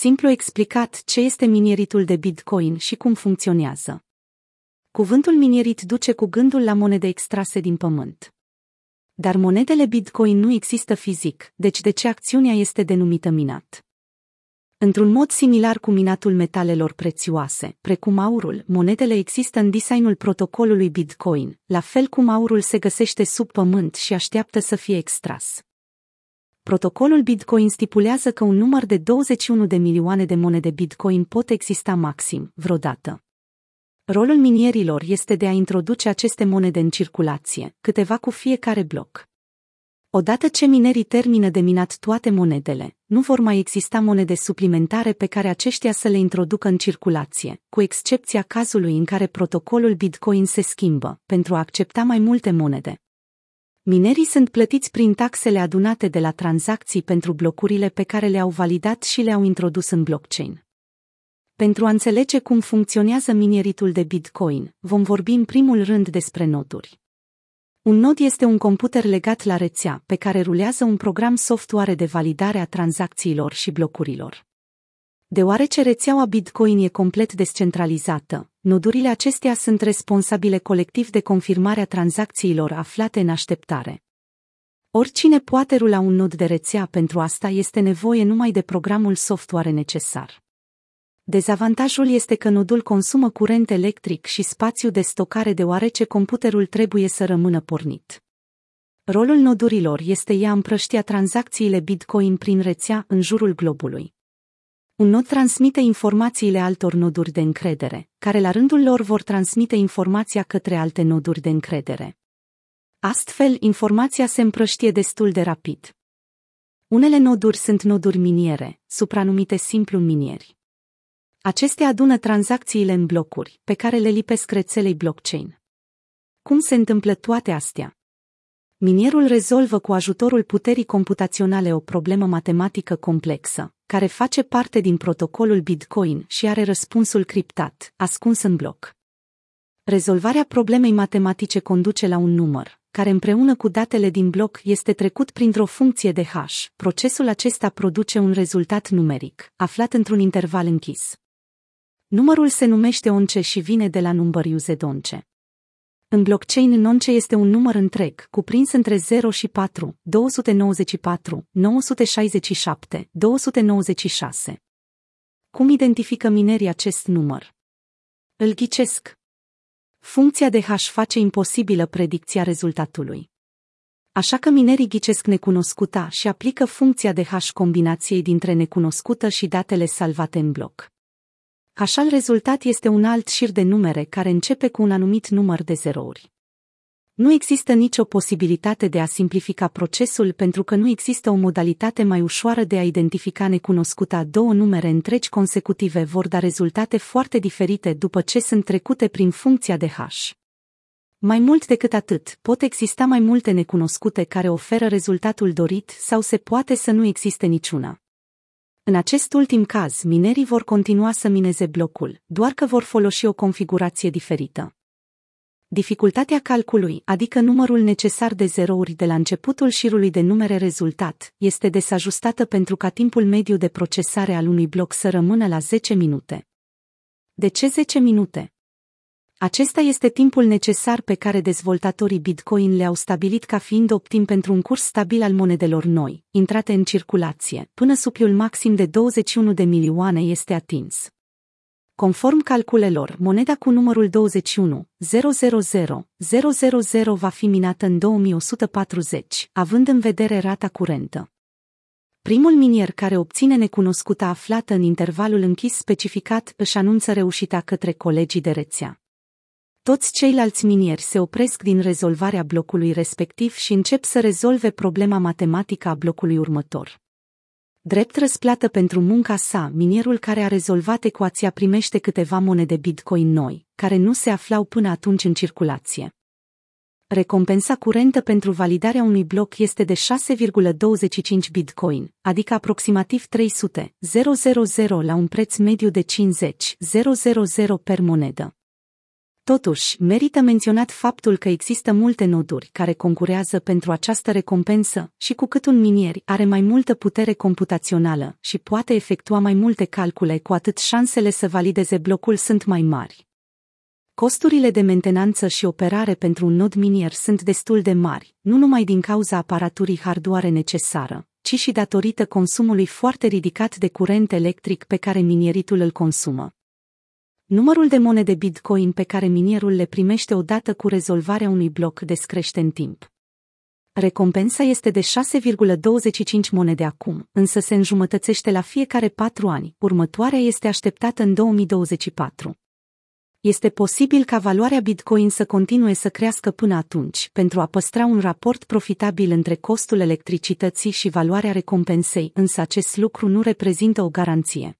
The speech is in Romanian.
Simplu explicat ce este mineritul de Bitcoin și cum funcționează. Cuvântul minierit duce cu gândul la monede extrase din pământ. Dar monedele Bitcoin nu există fizic, deci de ce acțiunea este denumită minat? Într-un mod similar cu minatul metalelor prețioase, precum aurul, monedele există în designul protocolului Bitcoin, la fel cum aurul se găsește sub pământ și așteaptă să fie extras. Protocolul Bitcoin stipulează că un număr de 21 de milioane de monede Bitcoin pot exista maxim, vreodată. Rolul minierilor este de a introduce aceste monede în circulație, câteva cu fiecare bloc. Odată ce minerii termină de minat toate monedele, nu vor mai exista monede suplimentare pe care aceștia să le introducă în circulație, cu excepția cazului în care protocolul Bitcoin se schimbă, pentru a accepta mai multe monede. Minerii sunt plătiți prin taxele adunate de la tranzacții pentru blocurile pe care le-au validat și le-au introdus în blockchain. Pentru a înțelege cum funcționează mineritul de Bitcoin, vom vorbi în primul rând despre noduri. Un nod este un computer legat la rețea pe care rulează un program software de validare a tranzacțiilor și blocurilor. Deoarece rețeaua Bitcoin e complet descentralizată, nodurile acestea sunt responsabile colectiv de confirmarea tranzacțiilor aflate în așteptare. Oricine poate rula un nod de rețea pentru asta este nevoie numai de programul software necesar. Dezavantajul este că nodul consumă curent electric și spațiu de stocare deoarece computerul trebuie să rămână pornit. Rolul nodurilor este ea împrăștia tranzacțiile Bitcoin prin rețea în jurul globului. Un nod transmite informațiile altor noduri de încredere, care la rândul lor vor transmite informația către alte noduri de încredere. Astfel, informația se împrăștie destul de rapid. Unele noduri sunt noduri miniere, supranumite simplu minieri. Acestea adună tranzacțiile în blocuri, pe care le lipesc rețelei blockchain. Cum se întâmplă toate astea? Minierul rezolvă cu ajutorul puterii computaționale o problemă matematică complexă, care face parte din protocolul Bitcoin și are răspunsul criptat, ascuns în bloc. Rezolvarea problemei matematice conduce la un număr, care împreună cu datele din bloc este trecut printr-o funcție de hash. Procesul acesta produce un rezultat numeric, aflat într-un interval închis. Numărul se numește once și vine de la number used once. În blockchain nonce este un număr întreg, cuprins între 0 și 4, 294, 967, 296. Cum identifică minerii acest număr? Îl ghicesc. Funcția de hash face imposibilă predicția rezultatului. Așa că minerii ghicesc necunoscuta și aplică funcția de hash combinației dintre necunoscută și datele salvate în bloc. Așa rezultat este un alt șir de numere care începe cu un anumit număr de zerouri. Nu există nicio posibilitate de a simplifica procesul pentru că nu există o modalitate mai ușoară de a identifica necunoscuta două numere întregi consecutive vor da rezultate foarte diferite după ce sunt trecute prin funcția de hash. Mai mult decât atât, pot exista mai multe necunoscute care oferă rezultatul dorit sau se poate să nu existe niciuna. În acest ultim caz, minerii vor continua să mineze blocul, doar că vor folosi o configurație diferită. Dificultatea calculului, adică numărul necesar de zerouri de la începutul șirului de numere rezultat, este desajustată pentru ca timpul mediu de procesare al unui bloc să rămână la 10 minute. De ce 10 minute? Acesta este timpul necesar pe care dezvoltatorii Bitcoin le-au stabilit ca fiind optim pentru un curs stabil al monedelor noi, intrate în circulație, până supliul maxim de 21 de milioane este atins. Conform calculelor, moneda cu numărul 21, 000, 000 va fi minată în 2140, având în vedere rata curentă. Primul minier care obține necunoscuta aflată în intervalul închis specificat își anunță reușita către colegii de rețea. Toți ceilalți minieri se opresc din rezolvarea blocului respectiv și încep să rezolve problema matematică a blocului următor. Drept răsplată pentru munca sa, minierul care a rezolvat ecuația primește câteva monede Bitcoin noi, care nu se aflau până atunci în circulație. Recompensa curentă pentru validarea unui bloc este de 6,25 Bitcoin, adică aproximativ 300, 000 la un preț mediu de 50, 000 per monedă. Totuși, merită menționat faptul că există multe noduri care concurează pentru această recompensă și cu cât un minier are mai multă putere computațională și poate efectua mai multe calcule, cu atât șansele să valideze blocul sunt mai mari. Costurile de mentenanță și operare pentru un nod minier sunt destul de mari, nu numai din cauza aparaturii hardware necesară, ci și datorită consumului foarte ridicat de curent electric pe care minieritul îl consumă. Numărul de monede Bitcoin pe care minierul le primește odată cu rezolvarea unui bloc descrește în timp. Recompensa este de 6,25 monede acum, însă se înjumătățește la fiecare patru ani, următoarea este așteptată în 2024. Este posibil ca valoarea Bitcoin să continue să crească până atunci, pentru a păstra un raport profitabil între costul electricității și valoarea recompensei, însă acest lucru nu reprezintă o garanție.